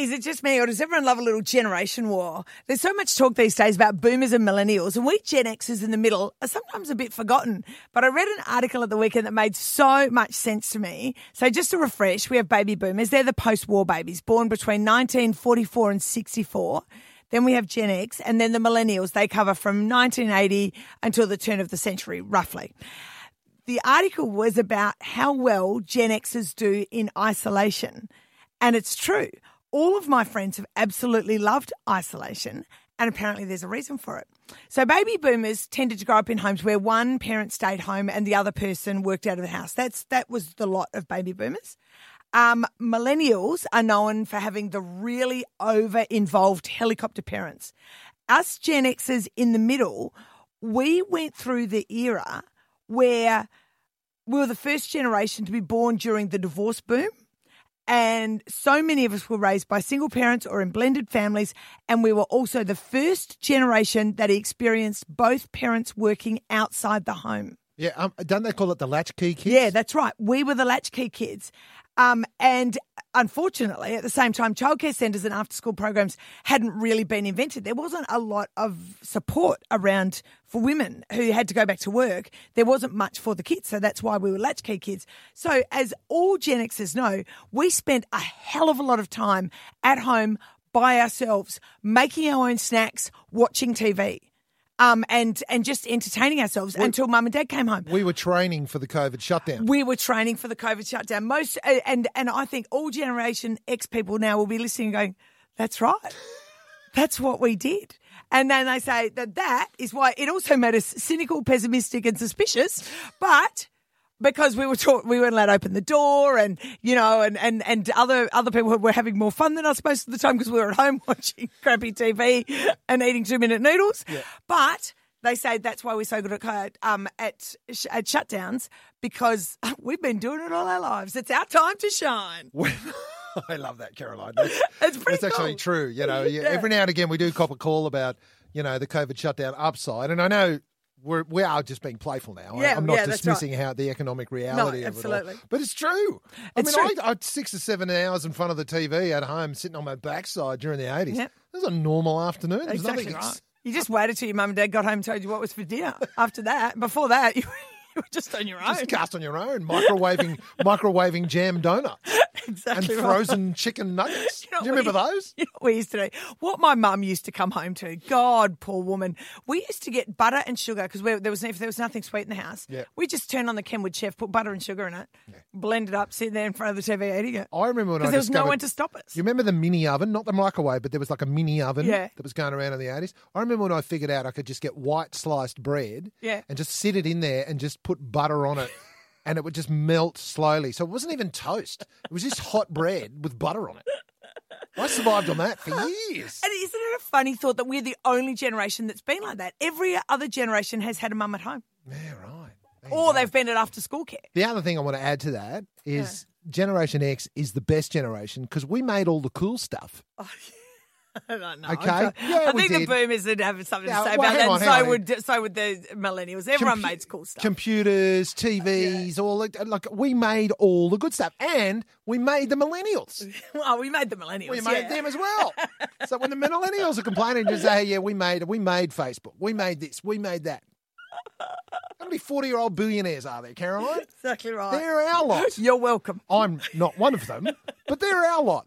Is it just me, or does everyone love a little generation war? There's so much talk these days about boomers and millennials, and we Gen Xers in the middle are sometimes a bit forgotten. But I read an article at the weekend that made so much sense to me. So just to refresh, we have baby boomers. They're the post-war babies, born between 1944 and 64. Then we have Gen X, and then the millennials. They cover from 1980 until the turn of the century, roughly. The article was about how well Gen Xers do in isolation. And it's true. All of my friends have absolutely loved isolation, and apparently there's a reason for it. So, baby boomers tended to grow up in homes where one parent stayed home and the other person worked out of the house. That's that was the lot of baby boomers. Um, millennials are known for having the really over involved helicopter parents. Us Gen Xers in the middle, we went through the era where we were the first generation to be born during the divorce boom. And so many of us were raised by single parents or in blended families. And we were also the first generation that experienced both parents working outside the home. Yeah, um, don't they call it the latchkey kids? Yeah, that's right. We were the latchkey kids. Um, and unfortunately, at the same time, childcare centres and after school programs hadn't really been invented. There wasn't a lot of support around for women who had to go back to work. There wasn't much for the kids. So that's why we were latchkey kids. So, as all Gen Xers know, we spent a hell of a lot of time at home by ourselves, making our own snacks, watching TV. Um, and and just entertaining ourselves until mum and dad came home. We were training for the COVID shutdown. We were training for the COVID shutdown. Most uh, and and I think all Generation X people now will be listening and going, "That's right, that's what we did." And then they say that that is why it also made us cynical, pessimistic, and suspicious. But because we were taught we weren't allowed to open the door, and you know, and and and other other people were having more fun than us most of the time because we were at home watching crappy TV and eating two minute noodles. But they say that's why we're so good at um at at shutdowns because we've been doing it all our lives. It's our time to shine. I love that, Caroline. That's, It's pretty that's actually true. You know, yeah, Yeah. every now and again we do cop a call about you know the COVID shutdown upside, and I know. We're, we are just being playful now. Yeah, I'm not yeah, that's right. dismissing how the economic reality of absolutely. it all. But it's true. It's I mean, true. I, I six or seven hours in front of the TV at home, sitting on my backside during the 80s. Yep. This is a normal afternoon. There's Exactly nothing right. You just waited till your mum and dad got home and told you what was for dinner. After that, before that, you, you were just on your own. Just cast on your own, microwaving, microwaving jam donuts and exactly right. frozen chicken nuggets. You know do you remember we- those? You know what we used to do? What my mum used to come home to. God, poor woman. We used to get butter and sugar because there was if there was nothing sweet in the house. Yeah. We just turned on the Kenwood chef, put butter and sugar in it, blend it up, sit there in front of the TV eating it. I remember when I Because there was no one to stop us. You remember the mini oven, not the microwave, but there was like a mini oven Yeah. that was going around in the 80s. I remember when I figured out I could just get white sliced bread Yeah. and just sit it in there and just put butter on it and it would just melt slowly. So it wasn't even toast. It was just hot bread with butter on it. I survived on that for years. And isn't it a funny thought that we're the only generation that's been like that? Every other generation has had a mum at home, Yeah, right. There or they've been at after school care. The other thing I want to add to that is Generation X is the best generation because we made all the cool stuff. Oh, I don't know. Okay. I, Yeah, I think the boomers would have something Yeah, to say well, about that. on, so on. would so would the millennials. Everyone Compu- made cool stuff. Computers, uh, TVs, all like, like we made all the good stuff, and we made the millennials. well, we made the millennials. We made yeah. them as well. so when the millennials are complaining, just say, "Yeah, we made we made Facebook, we made this, we made that." How many forty-year-old billionaires are there, Caroline? Exactly right. They're our lot. You're welcome. I'm not one of them, but they're our lot.